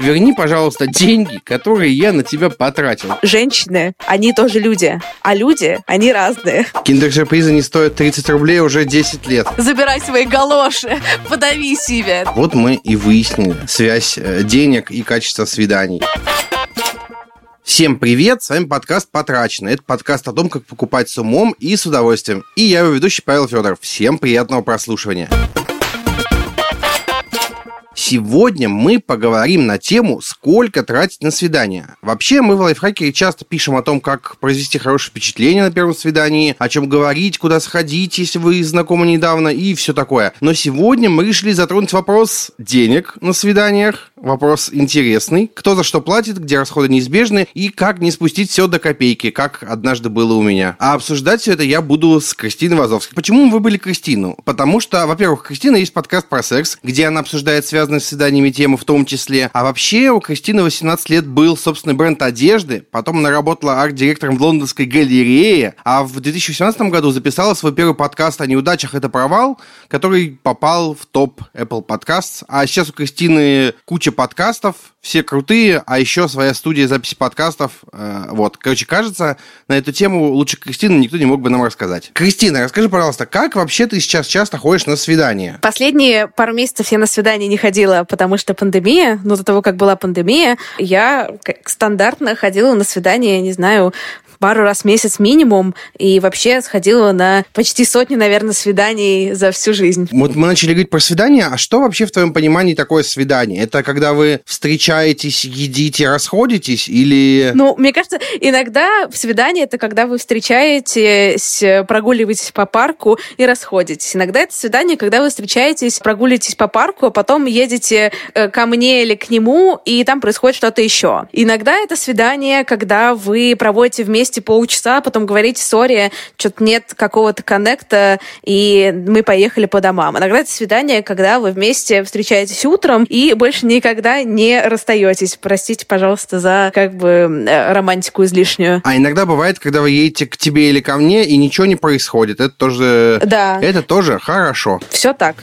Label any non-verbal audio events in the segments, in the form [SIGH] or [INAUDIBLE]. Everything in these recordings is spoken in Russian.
Верни, пожалуйста, деньги, которые я на тебя потратил. Женщины, они тоже люди. А люди, они разные. Киндер-сюрпризы не стоят 30 рублей уже 10 лет. Забирай свои галоши, [LAUGHS] подави себе. Вот мы и выяснили связь э, денег и качества свиданий. Всем привет, с вами подкаст «Потрачено». Это подкаст о том, как покупать с умом и с удовольствием. И я его ведущий Павел Федоров. Всем приятного прослушивания. Сегодня мы поговорим на тему, сколько тратить на свидание. Вообще, мы в лайфхакере часто пишем о том, как произвести хорошее впечатление на первом свидании, о чем говорить, куда сходить, если вы знакомы недавно и все такое. Но сегодня мы решили затронуть вопрос денег на свиданиях, вопрос интересный, кто за что платит, где расходы неизбежны и как не спустить все до копейки, как однажды было у меня. А обсуждать все это я буду с Кристиной Вазовской. Почему мы выбрали Кристину? Потому что, во-первых, Кристина есть подкаст про секс, где она обсуждает связанные с свиданиями темы в том числе. А вообще у Кристины 18 лет был собственный бренд одежды, потом она работала арт-директором в лондонской галерее, а в 2018 году записала свой первый подкаст о неудачах «Это провал», который попал в топ Apple Podcasts. А сейчас у Кристины куча подкастов, все крутые, а еще своя студия записи подкастов. Э, вот, короче, кажется, на эту тему лучше Кристины никто не мог бы нам рассказать. Кристина, расскажи, пожалуйста, как вообще ты сейчас часто ходишь на свидания? Последние пару месяцев я на свидание не ходила, потому что пандемия. Но до того, как была пандемия, я стандартно ходила на свидание, не знаю, пару раз в месяц минимум, и вообще сходила на почти сотни, наверное, свиданий за всю жизнь. Вот мы начали говорить про свидания, а что вообще в твоем понимании такое свидание? Это когда вы встречаетесь, едите, расходитесь или... Ну, мне кажется, иногда свидание это когда вы встречаетесь, прогуливаетесь по парку и расходитесь. Иногда это свидание, когда вы встречаетесь, прогуливаетесь по парку, а потом едете э, ко мне или к нему, и там происходит что-то еще. Иногда это свидание, когда вы проводите вместе вместе полчаса, потом говорите, сори, что-то нет какого-то коннекта, и мы поехали по домам. Иногда это свидание, когда вы вместе встречаетесь утром и больше никогда не расстаетесь. Простите, пожалуйста, за как бы э, романтику излишнюю. А иногда бывает, когда вы едете к тебе или ко мне, и ничего не происходит. Это тоже... Да. Это тоже хорошо. Все так.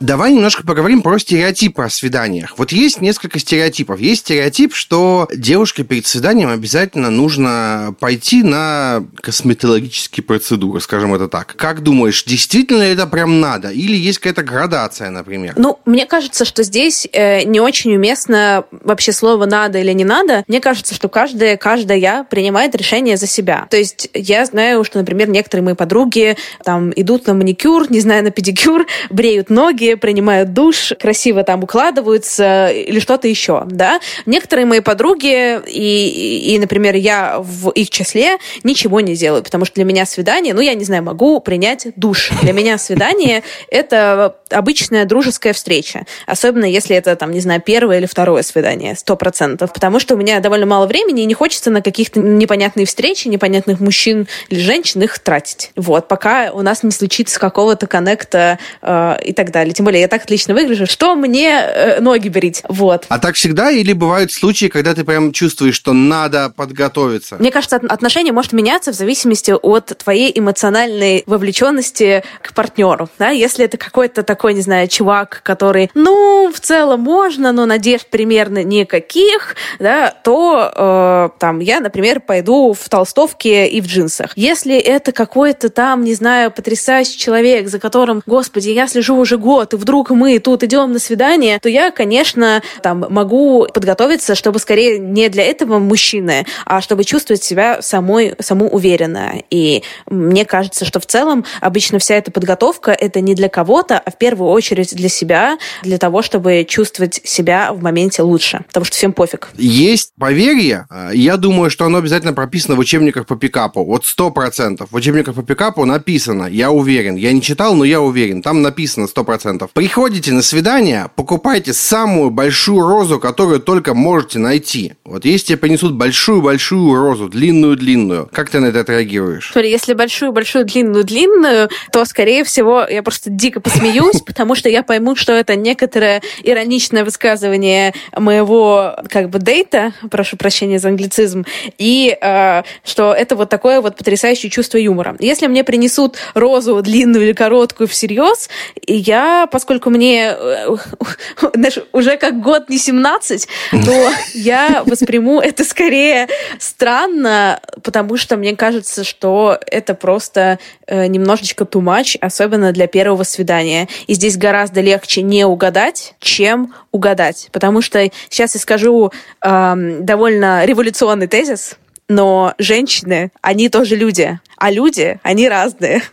Давай немножко поговорим про стереотипы о свиданиях. Вот есть несколько стереотипов. Есть стереотип, что девушке перед свиданием обязательно нужно пойти на косметологические процедуры, скажем это так. Как думаешь, действительно это прям надо? Или есть какая-то градация, например? Ну, мне кажется, что здесь э, не очень уместно вообще слово «надо» или «не надо». Мне кажется, что каждая, каждая принимает решение за себя. То есть я знаю, что, например, некоторые мои подруги там идут на маникюр, не знаю, на педикюр, [LAUGHS] бреют ноги, принимают душ, красиво там укладываются или что-то еще, да. Некоторые мои подруги и, и, например, я в их числе ничего не делаю, потому что для меня свидание, ну, я не знаю, могу принять душ. Для меня свидание — это обычная дружеская встреча. Особенно, если это, там, не знаю, первое или второе свидание, сто процентов. Потому что у меня довольно мало времени, и не хочется на каких-то непонятные встречи, непонятных мужчин или женщин их тратить. Вот, пока у нас не случится какого-то коннекта э, и так далее. Тем более, я так отлично выгляжу, что мне э, ноги брить? Вот. А так всегда или бывают случаи, когда ты прям чувствуешь, что надо подготовиться? Мне кажется, отношение может меняться в зависимости от твоей эмоциональной вовлеченности к партнеру. Да? Если это какой-то такой, не знаю, чувак, который, ну, в целом можно, но надежд примерно никаких, да, то э, там я, например, пойду в толстовке и в джинсах. Если это какой-то там, не знаю, потрясающий человек, за которым, господи, я слежу уже год, вот, вдруг мы тут идем на свидание, то я, конечно, там могу подготовиться, чтобы скорее не для этого мужчины, а чтобы чувствовать себя самой, саму уверенно. И мне кажется, что в целом обычно вся эта подготовка это не для кого-то, а в первую очередь для себя, для того, чтобы чувствовать себя в моменте лучше. Потому что всем пофиг. Есть поверье, я думаю, что оно обязательно прописано в учебниках по пикапу. Вот сто процентов. В учебниках по пикапу написано, я уверен. Я не читал, но я уверен. Там написано сто процентов процентов. Приходите на свидание, покупайте самую большую розу, которую только можете найти. Вот если тебе принесут большую-большую розу, длинную-длинную, как ты на это отреагируешь? Смотри, если большую-большую длинную-длинную, то, скорее всего, я просто дико посмеюсь, [LAUGHS] потому что я пойму, что это некоторое ироничное высказывание моего как бы дейта, прошу прощения за англицизм, и э, что это вот такое вот потрясающее чувство юмора. Если мне принесут розу длинную или короткую всерьез, я поскольку мне э, [LAUGHS] знаешь, уже как год не 17, то я восприму это скорее странно, потому что мне кажется, что это просто э, немножечко too much, особенно для первого свидания. И здесь гораздо легче не угадать, чем угадать. Потому что сейчас я скажу э, довольно революционный тезис, но женщины, они тоже люди, а люди, они разные. [LAUGHS]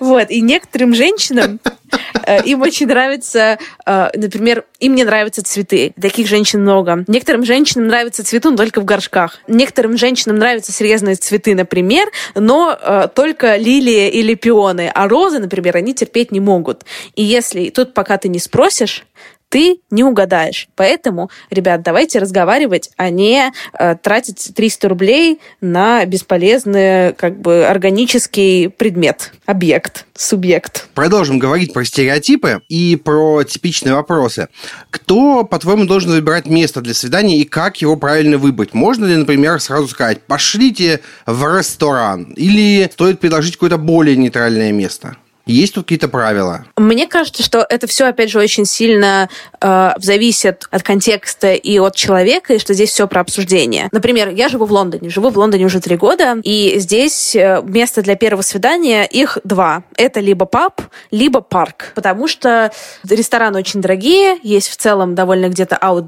Вот, и некоторым женщинам э, им очень нравится, э, например, им не нравятся цветы. Таких женщин много. Некоторым женщинам нравятся цветы, но только в горшках. Некоторым женщинам нравятся серьезные цветы, например, но э, только лилии или пионы. А розы, например, они терпеть не могут. И если тут пока ты не спросишь, ты не угадаешь. Поэтому, ребят, давайте разговаривать, а не э, тратить 300 рублей на бесполезный, как бы, органический предмет, объект, субъект. Продолжим говорить про стереотипы и про типичные вопросы. Кто, по-твоему, должен выбирать место для свидания и как его правильно выбрать? Можно ли, например, сразу сказать, пошлите в ресторан? Или стоит предложить какое-то более нейтральное место? Есть тут какие-то правила? Мне кажется, что это все, опять же, очень сильно э, зависит от контекста и от человека, и что здесь все про обсуждение. Например, я живу в Лондоне, живу в Лондоне уже три года, и здесь э, место для первого свидания, их два. Это либо паб, либо парк, потому что рестораны очень дорогие, есть в целом довольно где-то аут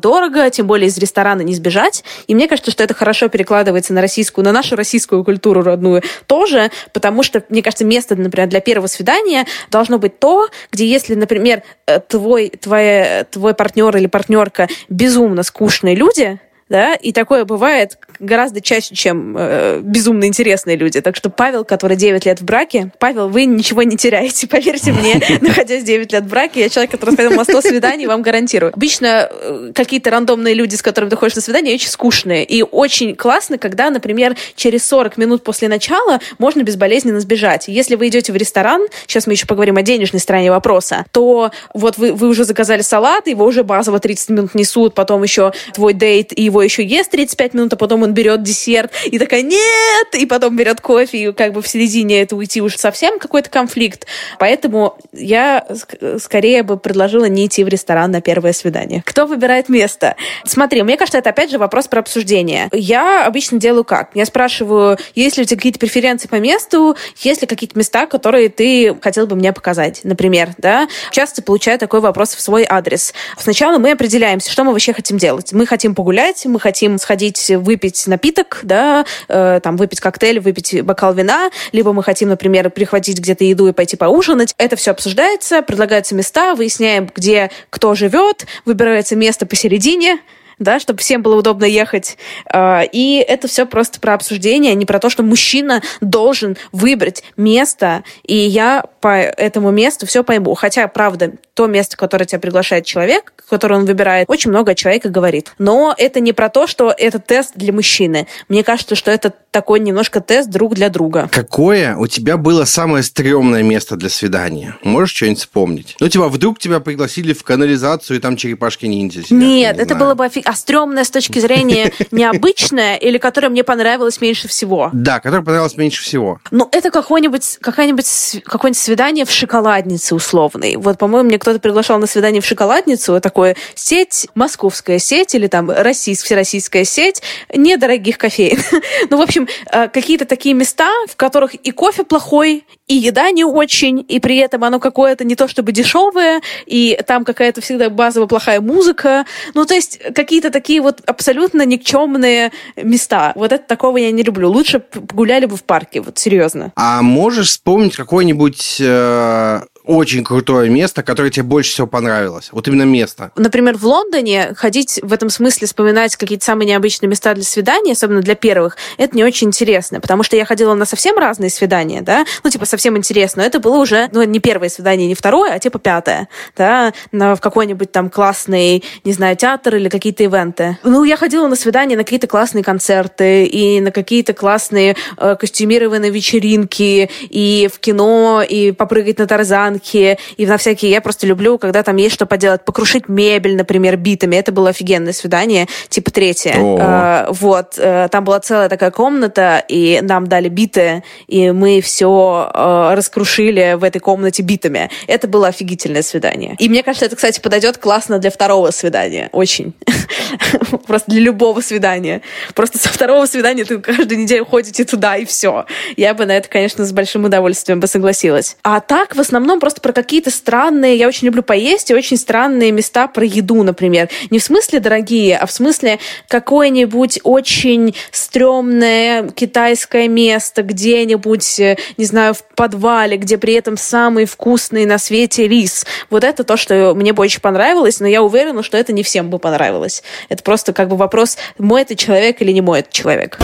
тем более из ресторана не сбежать, и мне кажется, что это хорошо перекладывается на российскую, на нашу российскую культуру родную тоже, потому что, мне кажется, место, например, для первого свидания отношения должно быть то, где если, например, э, твой, твой, твой партнер или партнерка безумно скучные люди, да, и такое бывает гораздо чаще, чем э, безумно интересные люди. Так что Павел, который 9 лет в браке, Павел, вы ничего не теряете, [LAUGHS] поверьте мне, [LAUGHS] находясь 9 лет в браке, я человек, который сходил на 100 свиданий, вам гарантирую. Обычно э, какие-то рандомные люди, с которыми ты ходишь на свидание, очень скучные. И очень классно, когда, например, через 40 минут после начала можно безболезненно сбежать. Если вы идете в ресторан, сейчас мы еще поговорим о денежной стороне вопроса, то вот вы, вы уже заказали салат, его уже базово 30 минут несут, потом еще твой дейт и его его еще ест 35 минут, а потом он берет десерт и такая «нет!» и потом берет кофе, и как бы в середине это уйти уж совсем какой-то конфликт. Поэтому я скорее бы предложила не идти в ресторан на первое свидание. Кто выбирает место? Смотри, мне кажется, это опять же вопрос про обсуждение. Я обычно делаю как? Я спрашиваю, есть ли у тебя какие-то преференции по месту, есть ли какие-то места, которые ты хотел бы мне показать, например, да? Часто получаю такой вопрос в свой адрес. Сначала мы определяемся, что мы вообще хотим делать. Мы хотим погулять, мы хотим сходить выпить напиток, да, э, там выпить коктейль, выпить бокал вина, либо мы хотим, например, прихватить где-то еду и пойти поужинать. Это все обсуждается, предлагаются места, выясняем, где кто живет, выбирается место посередине, да, чтобы всем было удобно ехать. А, и это все просто про обсуждение, а не про то, что мужчина должен выбрать место, и я по этому месту все пойму. Хотя, правда, то место, которое тебя приглашает человек, которое он выбирает, очень много о человеке говорит. Но это не про то, что это тест для мужчины. Мне кажется, что это такой немножко тест друг для друга. Какое у тебя было самое стрёмное место для свидания? Можешь что-нибудь вспомнить? Ну, типа, вдруг тебя пригласили в канализацию, и там черепашки-ниндзя сидят, Нет, не это знаю. было бы офиг... А стрёмное с точки зрения [LAUGHS] необычное или которое мне понравилось меньше всего? Да, которое понравилось меньше всего. Ну, это какое-нибудь, какое-нибудь, какое-нибудь свидание в шоколаднице условной. Вот, по-моему, мне кто-то приглашал на свидание в шоколадницу, такое сеть, московская сеть или там российская, всероссийская сеть недорогих кофеин. [LAUGHS] ну, в общем, э, какие-то такие места, в которых и кофе плохой, и еда не очень, и при этом оно какое-то не то чтобы дешевое, и там какая-то всегда базово плохая музыка. Ну, то есть какие-то такие вот абсолютно никчемные места. Вот это такого я не люблю. Лучше погуляли бы в парке, вот серьезно. А можешь вспомнить какой-нибудь э, очень крутое место, которое тебе больше всего понравилось? Вот именно место. Например, в Лондоне ходить в этом смысле, вспоминать какие-то самые необычные места для свидания, особенно для первых, это не очень интересно, потому что я ходила на совсем разные свидания, да, ну, типа, совсем интересно. Это было уже, ну, не первое свидание, не второе, а типа пятое, да, на, в какой-нибудь там классный, не знаю, театр или какие-то ивенты. Ну, я ходила на свидания, на какие-то классные концерты и на какие-то классные э, костюмированные вечеринки, и в кино, и попрыгать на тарзан банки и на всякие... Я просто люблю, когда там есть что поделать. Покрушить мебель, например, битами. Это было офигенное свидание, типа третье. Э, вот. Э, там была целая такая комната, и нам дали биты, и мы все э, раскрушили в этой комнате битами. Это было офигительное свидание. И мне кажется, это, кстати, подойдет классно для второго свидания. Очень. [LAUGHS] Просто для любого свидания. Просто со второго свидания ты каждую неделю ходите туда, и все. Я бы на это, конечно, с большим удовольствием бы согласилась. А так, в основном, просто про какие-то странные... Я очень люблю поесть, и очень странные места про еду, например. Не в смысле дорогие, а в смысле какое-нибудь очень стрёмное китайское место где-нибудь, э, не знаю, в подвале, где при этом самый вкусный на свете рис. Вот это то, что мне очень понравилось, но я уверена, что это не всем бы понравилось. Это просто как бы вопрос, мой это человек или не мой это человек.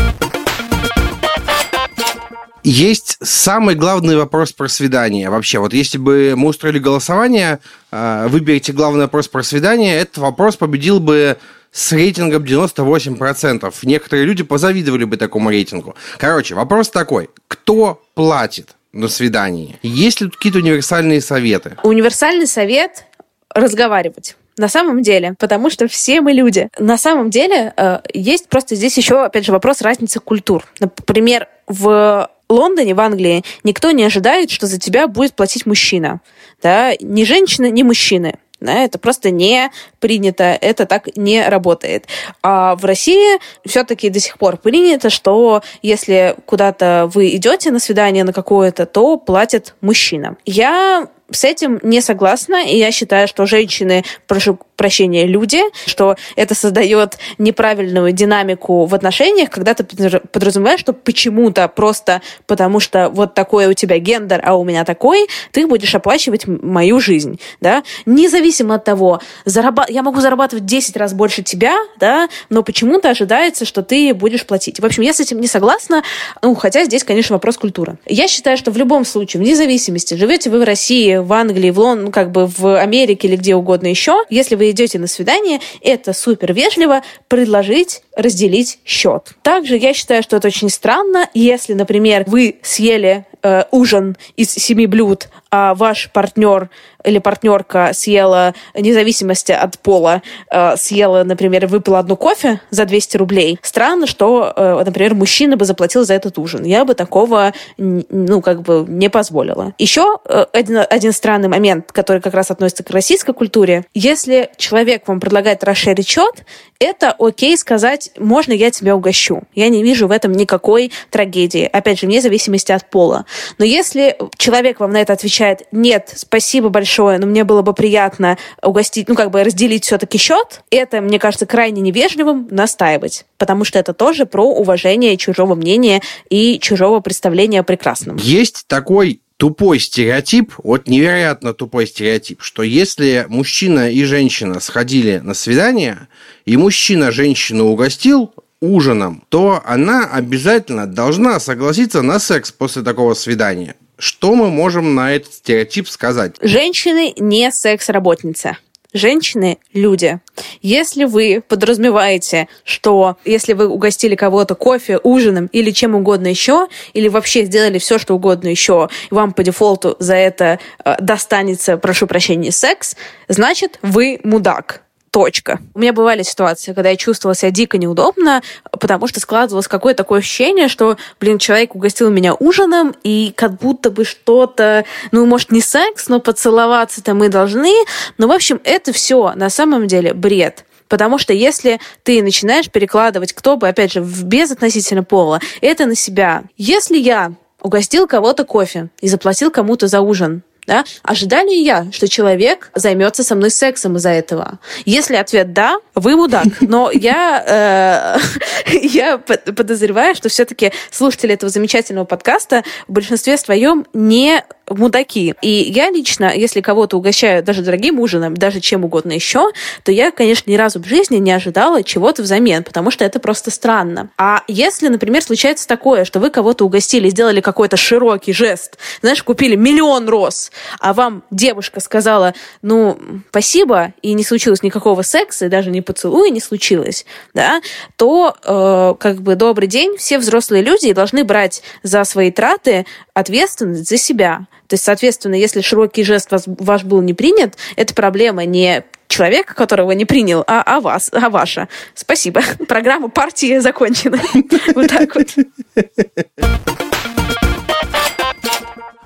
Есть самый главный вопрос про свидание. Вообще, вот если бы мы устроили голосование, а, выберите главный вопрос про свидание, этот вопрос победил бы с рейтингом 98%. Некоторые люди позавидовали бы такому рейтингу. Короче, вопрос такой. Кто платит на свидании? Есть ли какие-то универсальные советы? Универсальный совет – разговаривать. На самом деле, потому что все мы люди. На самом деле э, есть просто здесь еще, опять же, вопрос разницы культур. Например, в Лондоне, в Англии, никто не ожидает, что за тебя будет платить мужчина. Да? Ни женщина, ни мужчины. Да, это просто не принято, это так не работает. А в России все-таки до сих пор принято, что если куда-то вы идете на свидание на какое-то, то платит мужчина. Я с этим не согласна, и я считаю, что женщины, прошу прощения, люди, что это создает неправильную динамику в отношениях, когда ты подразумеваешь, что почему-то просто потому что вот такой у тебя гендер, а у меня такой, ты будешь оплачивать мою жизнь, да, независимо от того, зараба... я могу зарабатывать 10 раз больше тебя, да, но почему-то ожидается, что ты будешь платить. В общем, я с этим не согласна, ну, хотя здесь, конечно, вопрос культуры. Я считаю, что в любом случае, вне зависимости, живете вы в России, в Англии, в Лондоне, ну, как бы в Америке или где угодно еще, если вы идете на свидание, это супер вежливо предложить разделить счет. Также я считаю, что это очень странно, если, например, вы съели э, ужин из семи блюд, а ваш партнер или партнерка съела, вне зависимости от пола, э, съела, например, выпила одну кофе за 200 рублей, странно, что, э, например, мужчина бы заплатил за этот ужин. Я бы такого, ну, как бы не позволила. Еще э, один, один странный момент, который как раз относится к российской культуре. Если человек вам предлагает расширить счет, это окей сказать, можно я тебя угощу. Я не вижу в этом никакой трагедии. Опять же, вне зависимости от пола. Но если человек вам на это отвечает, нет, спасибо большое, но мне было бы приятно угостить, ну, как бы разделить все-таки счет, это, мне кажется, крайне невежливым настаивать. Потому что это тоже про уважение чужого мнения и чужого представления о прекрасном. Есть такой тупой стереотип, вот невероятно тупой стереотип, что если мужчина и женщина сходили на свидание, и мужчина женщину угостил ужином, то она обязательно должна согласиться на секс после такого свидания. Что мы можем на этот стереотип сказать? Женщины не секс-работницы женщины – люди. Если вы подразумеваете, что если вы угостили кого-то кофе, ужином или чем угодно еще, или вообще сделали все, что угодно еще, вам по дефолту за это э, достанется, прошу прощения, секс, значит, вы мудак. Точка. У меня бывали ситуации, когда я чувствовала себя дико неудобно, потому что складывалось какое-то такое ощущение, что, блин, человек угостил меня ужином, и как будто бы что-то, ну, может, не секс, но поцеловаться-то мы должны. Но, в общем, это все на самом деле бред. Потому что если ты начинаешь перекладывать, кто бы, опять же, без относительно пола, это на себя. Если я угостил кого-то кофе и заплатил кому-то за ужин, да? Ожидаю я, что человек займется со мной сексом из-за этого? Если ответ да, вы мудак. Но я, э, [LAUGHS] я подозреваю, что все-таки слушатели этого замечательного подкаста в большинстве своем не мудаки. И я лично, если кого-то угощаю даже дорогим ужином, даже чем угодно еще, то я, конечно, ни разу в жизни не ожидала чего-то взамен, потому что это просто странно. А если, например, случается такое, что вы кого-то угостили, сделали какой-то широкий жест, знаешь, купили миллион роз, а вам девушка сказала, ну, спасибо, и не случилось никакого секса, и даже не поцелуя не случилось, да, то э, как бы добрый день, все взрослые люди должны брать за свои траты ответственность за себя. То есть, соответственно, если широкий жест вас, ваш был не принят, это проблема не человека, которого не принял, а, а вас, а ваша. Спасибо. [LAUGHS] Программа партии закончена. [LAUGHS] Вот так вот.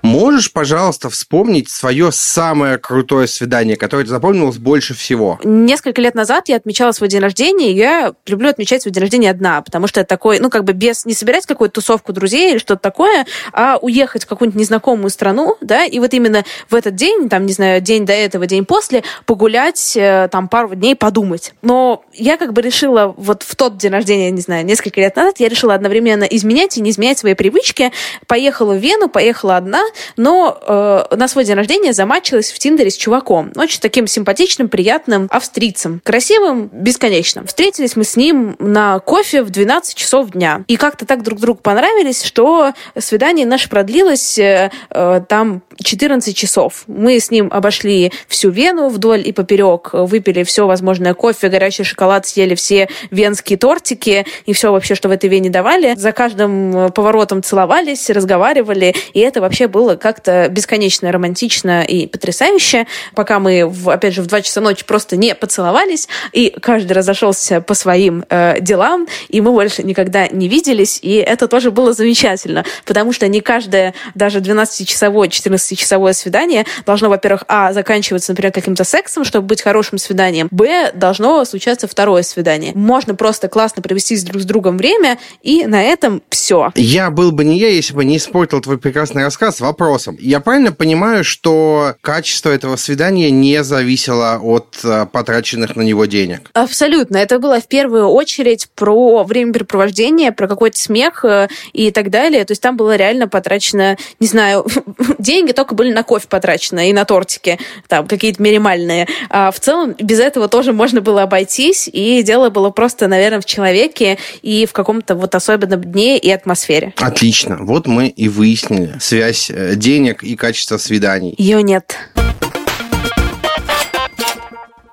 Можешь, пожалуйста, вспомнить свое самое крутое свидание, которое тебе запомнилось больше всего? Несколько лет назад я отмечала свой день рождения, и я люблю отмечать свой день рождения одна, потому что это такой, ну, как бы без, не собирать какую-то тусовку друзей или что-то такое, а уехать в какую-нибудь незнакомую страну, да, и вот именно в этот день, там, не знаю, день до этого, день после, погулять, э, там, пару дней подумать. Но я как бы решила вот в тот день рождения, не знаю, несколько лет назад, я решила одновременно изменять и не изменять свои привычки. Поехала в Вену, поехала одна, но э, на свой день рождения замачилась в Тиндере с чуваком. Очень таким симпатичным, приятным австрийцем. Красивым, бесконечным. Встретились мы с ним на кофе в 12 часов дня. И как-то так друг другу понравились, что свидание наше продлилось э, э, там 14 часов. Мы с ним обошли всю Вену вдоль и поперек, выпили все возможное кофе, горячий шоколад, съели все венские тортики и все вообще, что в этой Вене давали. За каждым э, поворотом целовались, разговаривали, и это вообще было как-то бесконечно романтично и потрясающе, пока мы, в, опять же, в 2 часа ночи просто не поцеловались, и каждый разошелся по своим э, делам, и мы больше никогда не виделись, и это тоже было замечательно, потому что не каждое, даже 12-часовое, 14 12-часовое свидание должно, во-первых, а, заканчиваться, например, каким-то сексом, чтобы быть хорошим свиданием, б, должно случаться второе свидание. Можно просто классно провести друг с другом время, и на этом все. Я был бы не я, если бы не испортил твой прекрасный рассказ вопросом. Я правильно понимаю, что качество этого свидания не зависело от э, потраченных на него денег? Абсолютно. Это было в первую очередь про времяпрепровождение, про какой-то смех э, и так далее. То есть там было реально потрачено, не знаю, [LAUGHS] деньги только были на кофе потрачены и на тортики, там какие-то минимальные. А в целом без этого тоже можно было обойтись, и дело было просто, наверное, в человеке и в каком-то вот особенном дне и атмосфере. Отлично. Вот мы и выяснили связь э, денег и качества свиданий. Ее нет.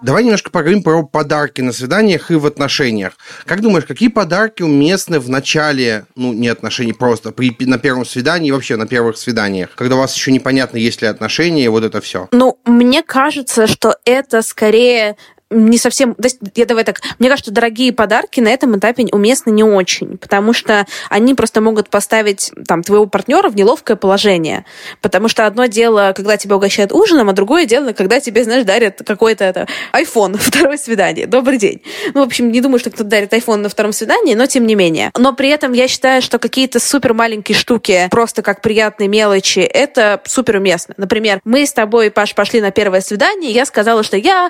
Давай немножко поговорим про подарки на свиданиях и в отношениях. Как думаешь, какие подарки уместны в начале, ну, не отношений просто, при, на первом свидании и вообще на первых свиданиях, когда у вас еще непонятно, есть ли отношения, вот это все? Ну, мне кажется, что это скорее не совсем... Я давай так. Мне кажется, дорогие подарки на этом этапе уместны не очень, потому что они просто могут поставить там твоего партнера в неловкое положение. Потому что одно дело, когда тебя угощают ужином, а другое дело, когда тебе, знаешь, дарят какой-то это, iPhone [LAUGHS] второе свидание. Добрый день. Ну, в общем, не думаю, что кто-то дарит iPhone на втором свидании, но тем не менее. Но при этом я считаю, что какие-то супер маленькие штуки, просто как приятные мелочи, это супер уместно. Например, мы с тобой, Паш, пошли на первое свидание, и я сказала, что я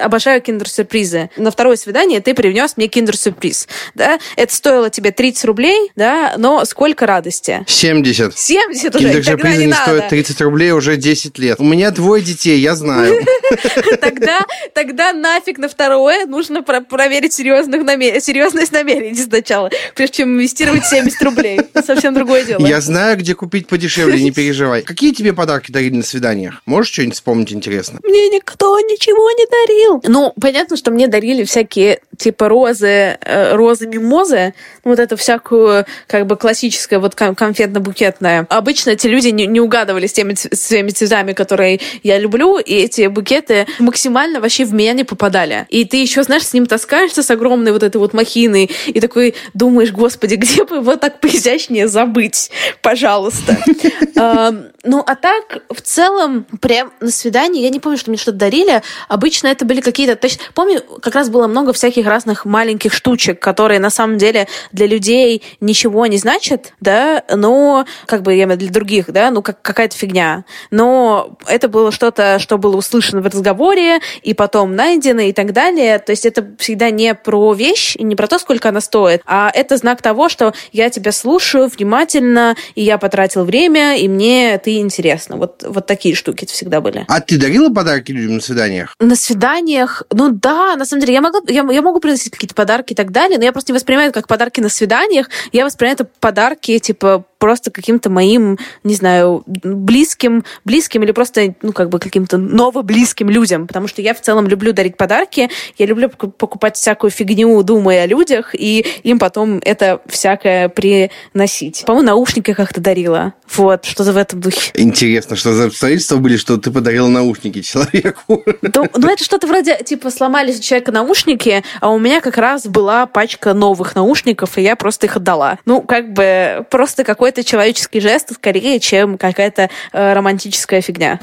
обожаю обожаю киндер-сюрпризы. На второе свидание ты привнес мне киндер-сюрприз. Да? Это стоило тебе 30 рублей, да, но сколько радости? 70. 70 уже? Киндер-сюрпризы не, не стоят 30 рублей уже 10 лет. У меня двое детей, я знаю. [LAUGHS] Тогда, тогда нафиг на второе нужно проверить серьезных намер... серьезность намерений сначала, прежде чем инвестировать 70 рублей. Совсем другое дело. Я знаю, где купить подешевле, не переживай. Какие тебе подарки дарили на свиданиях? Можешь что-нибудь вспомнить интересно? Мне никто ничего не дарил. Ну, понятно, что мне дарили всякие типа розы, э, розы мимозы, вот эту всякую как бы классическое вот конфетно-букетное. Обычно эти люди не, не угадывали с теми своими цветами, которые я люблю, и эти букеты максимально вообще в меня не попадали. И ты еще, знаешь, с ним таскаешься с огромной вот этой вот махиной, и такой думаешь, господи, где бы его так поизящнее забыть? Пожалуйста. [LAUGHS] Ну, а так, в целом, прям на свидании, я не помню, что мне что-то дарили. Обычно это были какие-то... То есть, помню, как раз было много всяких разных маленьких штучек, которые на самом деле для людей ничего не значат, да, но как бы я для других, да, ну как какая-то фигня. Но это было что-то, что было услышано в разговоре и потом найдено и так далее. То есть это всегда не про вещь и не про то, сколько она стоит, а это знак того, что я тебя слушаю внимательно, и я потратил время, и мне ты интересно. Вот, вот такие штуки всегда были. А ты дарила подарки людям на свиданиях? На свиданиях? Ну да, на самом деле, я, могла, я, я могу приносить какие-то подарки и так далее, но я просто не воспринимаю это как подарки на свиданиях, я воспринимаю это подарки, типа, просто каким-то моим, не знаю, близким, близким или просто, ну, как бы каким-то новоблизким людям, потому что я в целом люблю дарить подарки, я люблю покупать всякую фигню, думая о людях, и им потом это всякое приносить. По-моему, наушники как-то дарила. Вот, что-то в этом духе. Интересно, что за обстоятельства были, что ты подарила наушники человеку? Ну, ну это что-то вроде, типа, сломались у человека наушники, а у меня как раз была пачка новых наушников, и я просто их отдала. Ну, как бы, просто какой-то человеческий жест скорее, чем какая-то э, романтическая фигня.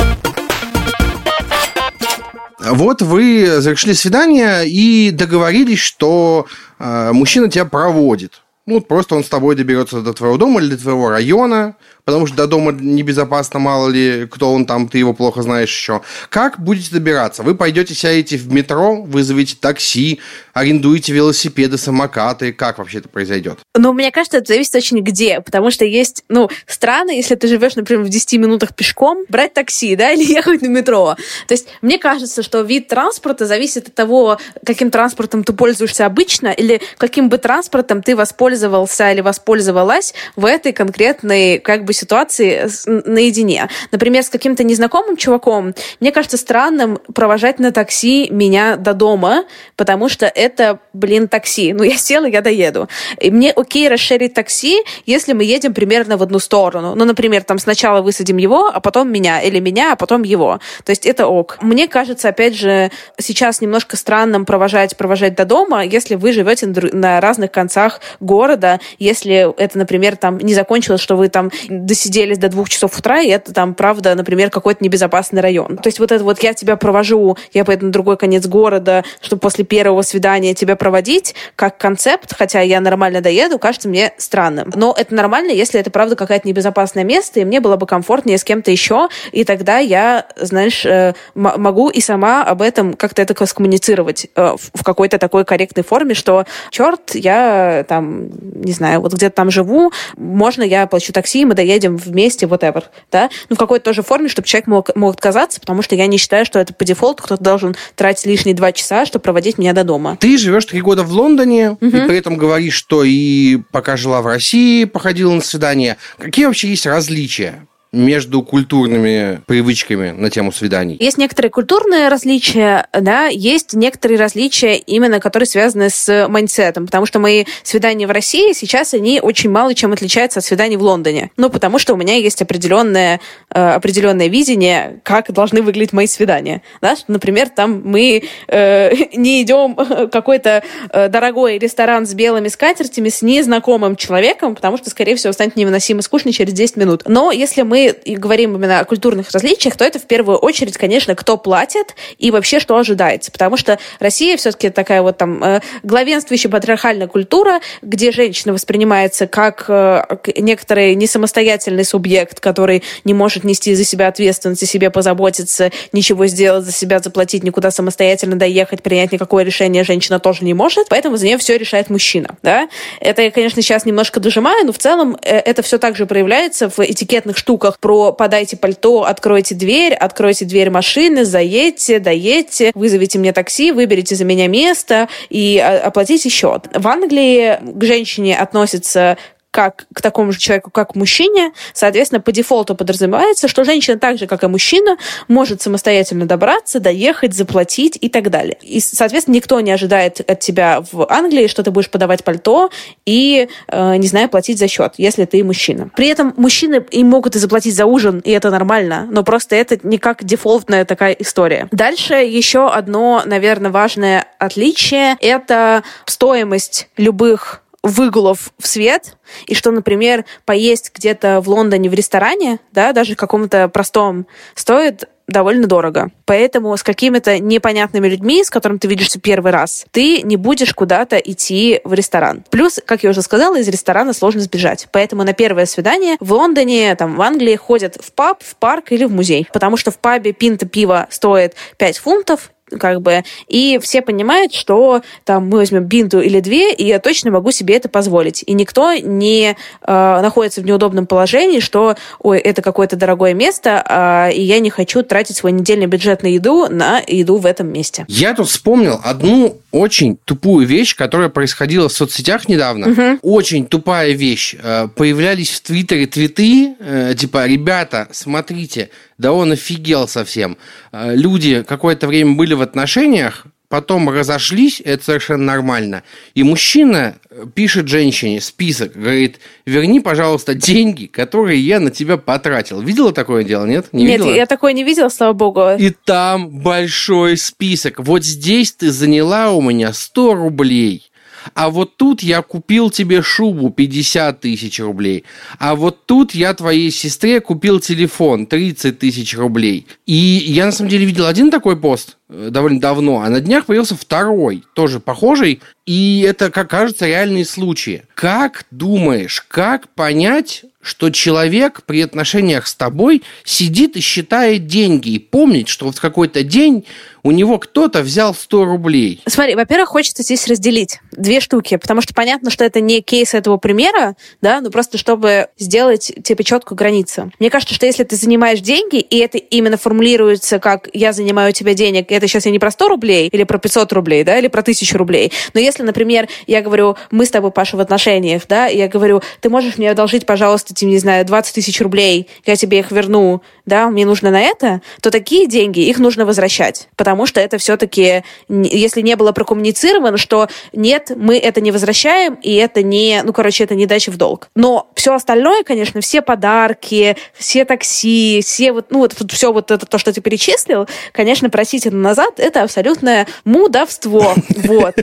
Вот вы завершили свидание и договорились, что э, мужчина тебя проводит. Ну, просто он с тобой доберется до твоего дома или до твоего района, потому что до дома небезопасно, мало ли, кто он там, ты его плохо знаешь еще. Как будете добираться? Вы пойдете, сядете в метро, вызовете такси, арендуете велосипеды, самокаты. Как вообще это произойдет? Ну, мне кажется, это зависит очень где, потому что есть, ну, страны, если ты живешь, например, в 10 минутах пешком, брать такси, да, или [LAUGHS] ехать на метро. То есть мне кажется, что вид транспорта зависит от того, каким транспортом ты пользуешься обычно, или каким бы транспортом ты воспользовался или воспользовалась в этой конкретной, как бы, ситуации наедине. Например, с каким-то незнакомым чуваком, мне кажется странным провожать на такси меня до дома, потому что это, блин, такси. Ну, я села, я доеду. И мне окей расширить такси, если мы едем примерно в одну сторону. Ну, например, там сначала высадим его, а потом меня, или меня, а потом его. То есть это ок. Мне кажется, опять же, сейчас немножко странным провожать, провожать до дома, если вы живете на разных концах города, если это, например, там не закончилось, что вы там досиделись до двух часов утра, и это там, правда, например, какой-то небезопасный район. То есть вот это вот я тебя провожу, я поеду на другой конец города, чтобы после первого свидания тебя проводить, как концепт, хотя я нормально доеду, кажется мне странным. Но это нормально, если это, правда, какое-то небезопасное место, и мне было бы комфортнее с кем-то еще, и тогда я, знаешь, э, могу и сама об этом как-то это скоммуницировать э, в какой-то такой корректной форме, что, черт, я там, не знаю, вот где-то там живу, можно я плачу такси, мы доедем едем вместе, whatever, да, ну, в какой-то тоже форме, чтобы человек мог, мог отказаться, потому что я не считаю, что это по дефолту кто-то должен тратить лишние два часа, чтобы проводить меня до дома. Ты живешь три года в Лондоне, угу. и при этом говоришь, что и пока жила в России, походила на свидание. Какие вообще есть различия между культурными привычками на тему свиданий? Есть некоторые культурные различия, да, есть некоторые различия, именно которые связаны с mindset ом, потому что мои свидания в России сейчас, они очень мало чем отличаются от свиданий в Лондоне. Ну, потому что у меня есть определенное, э, определенное видение, как должны выглядеть мои свидания. Да? Например, там мы э, [LAUGHS] не идем в какой-то э, дорогой ресторан с белыми скатертями с незнакомым человеком, потому что, скорее всего, станет невыносимо скучно через 10 минут. Но если мы и говорим именно о культурных различиях, то это в первую очередь, конечно, кто платит и вообще что ожидается. Потому что Россия все-таки такая вот там э, главенствующая патриархальная культура, где женщина воспринимается как э, некоторый несамостоятельный субъект, который не может нести за себя ответственность, о себе позаботиться, ничего сделать за себя, заплатить, никуда самостоятельно доехать, принять никакое решение женщина тоже не может, поэтому за нее все решает мужчина. Да? Это я, конечно, сейчас немножко дожимаю, но в целом э, это все также проявляется в этикетных штуках, штуках про подайте пальто, откройте дверь, откройте дверь машины, заедьте, доедьте, вызовите мне такси, выберите за меня место и а, оплатите счет. В Англии к женщине относятся как к такому же человеку, как к мужчине. Соответственно, по дефолту подразумевается, что женщина так же, как и мужчина, может самостоятельно добраться, доехать, заплатить и так далее. И, соответственно, никто не ожидает от тебя в Англии, что ты будешь подавать пальто и, э, не знаю, платить за счет, если ты мужчина. При этом мужчины им могут и заплатить за ужин, и это нормально, но просто это не как дефолтная такая история. Дальше еще одно, наверное, важное отличие — это стоимость любых выгулов в свет, и что, например, поесть где-то в Лондоне в ресторане, да, даже каком-то простом, стоит довольно дорого. Поэтому с какими-то непонятными людьми, с которыми ты видишься первый раз, ты не будешь куда-то идти в ресторан. Плюс, как я уже сказала, из ресторана сложно сбежать. Поэтому на первое свидание в Лондоне, там, в Англии ходят в паб, в парк или в музей. Потому что в пабе пинта пива стоит 5 фунтов, как бы, и все понимают, что там мы возьмем бинту или две, и я точно могу себе это позволить. И никто не э, находится в неудобном положении, что, ой, это какое-то дорогое место, э, и я не хочу тратить свой недельный бюджет на еду на еду в этом месте. Я тут вспомнил одну очень тупую вещь, которая происходила в соцсетях недавно. Угу. Очень тупая вещь. Э, появлялись в Твиттере твиты, э, типа, ребята, смотрите, да он офигел совсем. Э, люди какое-то время были в отношениях, потом разошлись, это совершенно нормально. И мужчина пишет женщине список, говорит, верни, пожалуйста, деньги, которые я на тебя потратил. Видела такое дело, нет? Не нет, видела? я такое не видела, слава богу. И там большой список. Вот здесь ты заняла у меня 100 рублей. А вот тут я купил тебе шубу 50 тысяч рублей. А вот тут я твоей сестре купил телефон 30 тысяч рублей. И я на самом деле видел один такой пост э, довольно давно, а на днях появился второй, тоже похожий. И это, как кажется, реальные случаи. Как думаешь, как понять, что человек при отношениях с тобой сидит и считает деньги и помнит, что вот в какой-то день у него кто-то взял 100 рублей. Смотри, во-первых, хочется здесь разделить две штуки, потому что понятно, что это не кейс этого примера, да, но просто чтобы сделать тебе четкую границу. Мне кажется, что если ты занимаешь деньги, и это именно формулируется как «я занимаю у тебя денег», это сейчас я не про 100 рублей или про 500 рублей, да, или про 1000 рублей, но если, например, я говорю, мы с тобой, Паша, в отношениях, да, и я говорю, ты можешь мне одолжить, пожалуйста, не знаю, 20 тысяч рублей, я тебе их верну, да, мне нужно на это, то такие деньги, их нужно возвращать. Потому что это все-таки, если не было прокоммуницировано, что нет, мы это не возвращаем, и это не, ну, короче, это не дача в долг. Но все остальное, конечно, все подарки, все такси, все вот, ну, вот все вот это, то, что ты перечислил, конечно, просить это назад, это абсолютное мудовство. [LAUGHS] Вот.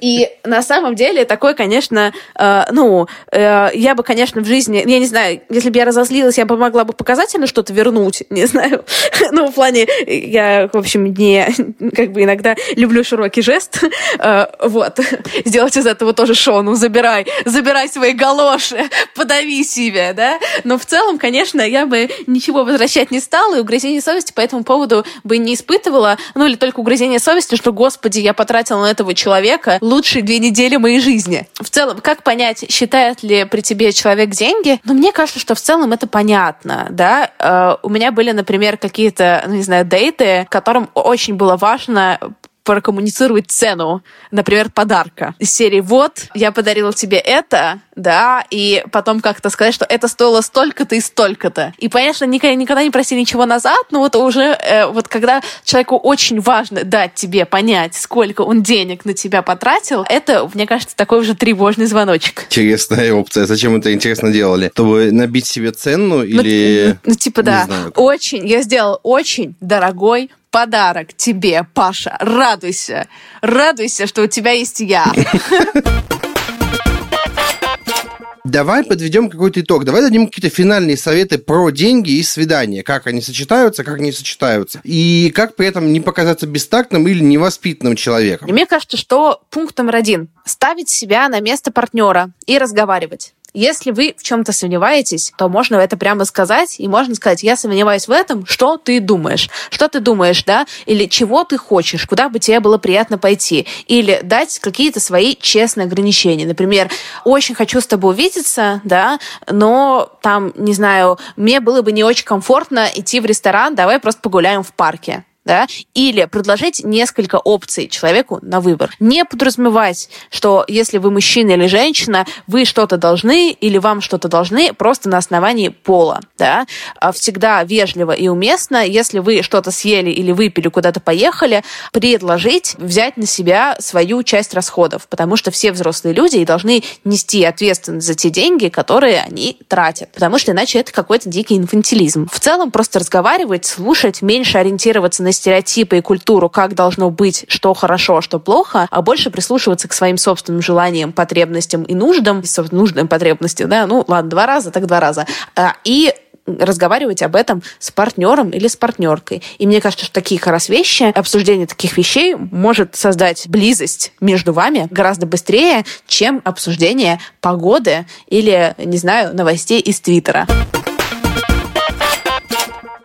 И на самом деле такой, конечно, э, ну, э, я бы, конечно, в жизни, я не знаю, если бы я разозлилась, я бы могла бы показательно что-то вернуть, [LAUGHS] не знаю. ну, в плане, я, в общем, не, как бы иногда люблю широкий жест, э, вот, сделать из этого тоже шоу, ну, забирай, забирай свои галоши, подави себе, да, но в целом, конечно, я бы ничего возвращать не стала, и угрызение совести по этому поводу бы не испытывала, ну, или только угрызение совести, что, господи, я потратила на этого человека лучшие две недели моей жизни. В целом, как понять, считает ли при тебе человек деньги? Ну, мне кажется, что в целом это понятно, да. Э, у меня были, например, какие-то, ну, не знаю, дейты, которым очень было важно прокоммуницировать цену, например, подарка. Из серии «Вот, я подарила тебе это», да, и потом как-то сказать, что это стоило столько-то и столько-то. И, конечно, никогда, никогда не проси ничего назад, но вот уже, э, вот когда человеку очень важно дать тебе понять, сколько он денег на тебя потратил, это, мне кажется, такой уже тревожный звоночек. Интересная опция. Зачем это интересно делали? Чтобы набить себе цену ну, или... Ну, ну типа, да. Знаю. Очень, я сделал очень дорогой подарок тебе, Паша. Радуйся. Радуйся, что у тебя есть я. Давай подведем какой-то итог. Давай дадим какие-то финальные советы про деньги и свидания. Как они сочетаются, как не сочетаются. И как при этом не показаться бестактным или невоспитанным человеком. И мне кажется, что пункт номер один – ставить себя на место партнера и разговаривать. Если вы в чем-то сомневаетесь, то можно это прямо сказать, и можно сказать, я сомневаюсь в этом, что ты думаешь? Что ты думаешь, да? Или чего ты хочешь? Куда бы тебе было приятно пойти? Или дать какие-то свои честные ограничения. Например, очень хочу с тобой увидеться, да, но там, не знаю, мне было бы не очень комфортно идти в ресторан, давай просто погуляем в парке да, или предложить несколько опций человеку на выбор. Не подразумевать, что если вы мужчина или женщина, вы что-то должны или вам что-то должны просто на основании пола, да. А всегда вежливо и уместно, если вы что-то съели или выпили, куда-то поехали, предложить взять на себя свою часть расходов, потому что все взрослые люди должны нести ответственность за те деньги, которые они тратят, потому что иначе это какой-то дикий инфантилизм. В целом просто разговаривать, слушать, меньше ориентироваться на стереотипы и культуру, как должно быть, что хорошо, что плохо, а больше прислушиваться к своим собственным желаниям, потребностям и нуждам, собственно, нужным потребностям, да, ну ладно, два раза, так два раза. А, и разговаривать об этом с партнером или с партнеркой. И мне кажется, что такие как раз вещи, обсуждение таких вещей может создать близость между вами гораздо быстрее, чем обсуждение погоды или, не знаю, новостей из Твиттера.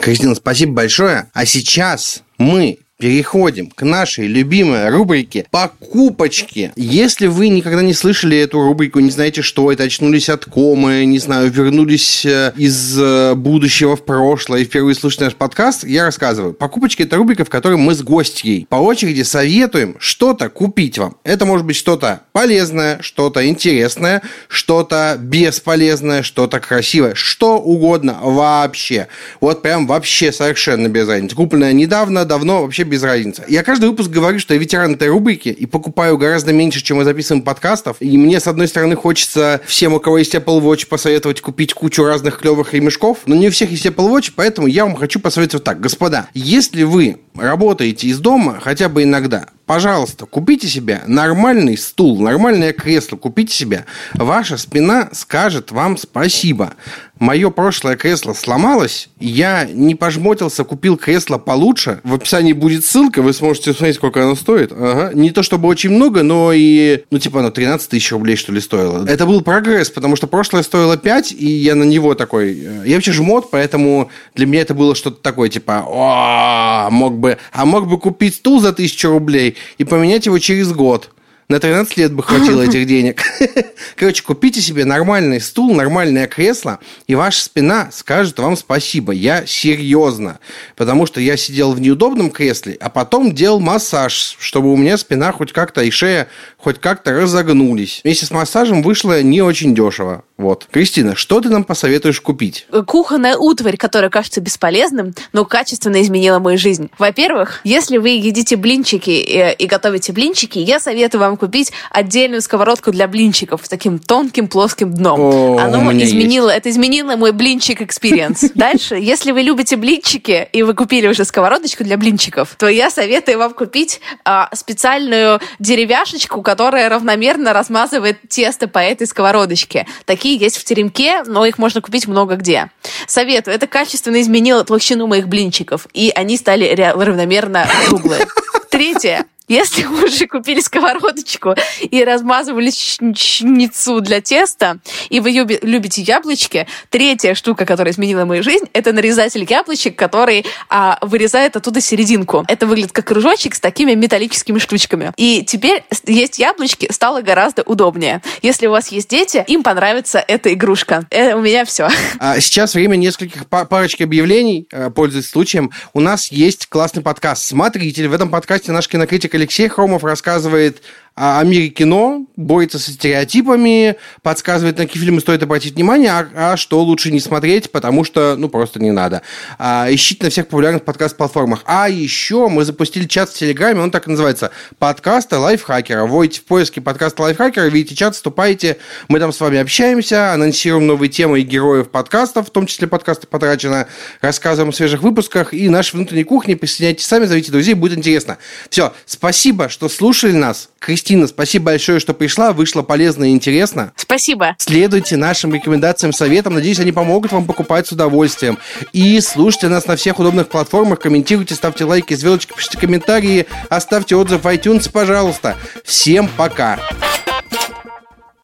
Кристина, спасибо большое. А сейчас мы переходим к нашей любимой рубрике «Покупочки». Если вы никогда не слышали эту рубрику, не знаете, что это, очнулись от комы, не знаю, вернулись э, из э, будущего в прошлое и впервые слушаете наш подкаст, я рассказываю. «Покупочки» — это рубрика, в которой мы с гостьей по очереди советуем что-то купить вам. Это может быть что-то полезное, что-то интересное, что-то бесполезное, что-то красивое, что угодно вообще. Вот прям вообще совершенно без разницы. Купленное недавно, давно, вообще без разницы. Я каждый выпуск говорю, что я ветеран этой рубрики и покупаю гораздо меньше, чем мы записываем подкастов. И мне, с одной стороны, хочется всем, у кого есть Apple Watch, посоветовать купить кучу разных клевых ремешков, но не у всех есть Apple Watch, поэтому я вам хочу посоветовать так. Господа, если вы работаете из дома хотя бы иногда, пожалуйста, купите себе нормальный стул, нормальное кресло, купите себе. Ваша спина скажет вам спасибо. Мое прошлое кресло сломалось, я не пожмотился, купил кресло получше. В описании будет ссылка, вы сможете посмотреть, сколько оно стоит. Ага. Не то чтобы очень много, но и, ну, типа, оно 13 тысяч рублей, что ли, стоило. Это был прогресс, потому что прошлое стоило 5, и я на него такой... Э, я вообще жмот, поэтому для меня это было что-то такое, типа, о, мог бы... А мог бы купить стул за тысячу рублей и поменять его через год. На 13 лет бы хватило этих денег. [LAUGHS] Короче, купите себе нормальный стул, нормальное кресло, и ваша спина скажет вам спасибо. Я серьезно. Потому что я сидел в неудобном кресле, а потом делал массаж, чтобы у меня спина хоть как-то и шея хоть как-то разогнулись. Вместе с массажем вышло не очень дешево. Вот. Кристина, что ты нам посоветуешь купить? Кухонная утварь, которая кажется бесполезным, но качественно изменила мою жизнь. Во-первых, если вы едите блинчики и, э, и готовите блинчики, я советую вам купить отдельную сковородку для блинчиков с таким тонким плоским дном. О, Оно изменило, есть. это изменило мой блинчик experience. [LAUGHS] Дальше, если вы любите блинчики и вы купили уже сковородочку для блинчиков, то я советую вам купить а, специальную деревяшечку, которая равномерно размазывает тесто по этой сковородочке. Такие такие есть в теремке, но их можно купить много где. Советую. Это качественно изменило толщину моих блинчиков, и они стали равномерно круглые. Третье. Если [LAUGHS] вы уже купили сковородочку и размазывальницу для теста, и вы любите яблочки, третья штука, которая изменила мою жизнь, это нарезатель яблочек, который а, вырезает оттуда серединку. Это выглядит как кружочек с такими металлическими штучками. И теперь есть яблочки стало гораздо удобнее. Если у вас есть дети, им понравится эта игрушка. Это у меня все. [LAUGHS] А сейчас время нескольких парочки объявлений, э, пользуясь случаем. У нас есть классный подкаст «Смотритель». В этом подкасте наш кинокритик Алексей Хромов рассказывает о мире кино, борется со стереотипами, подсказывает, на какие фильмы стоит обратить внимание, а, а что лучше не смотреть, потому что, ну, просто не надо. А, ищите на всех популярных подкаст-платформах. А еще мы запустили чат в Телеграме, он так и называется, подкаста лайфхакера. Вводите в поиске подкаста лайфхакера, видите чат, вступайте, мы там с вами общаемся, анонсируем новые темы и героев подкастов, в том числе подкасты потрачено, рассказываем о свежих выпусках и нашей внутренней кухне. Присоединяйтесь сами, зовите друзей, будет интересно. Все, спасибо, что слушали нас. Кристина Кристина, спасибо большое, что пришла. Вышло полезно и интересно. Спасибо. Следуйте нашим рекомендациям, советам. Надеюсь, они помогут вам покупать с удовольствием. И слушайте нас на всех удобных платформах, комментируйте, ставьте лайки, звездочки, пишите комментарии, оставьте отзыв в iTunes, пожалуйста. Всем пока.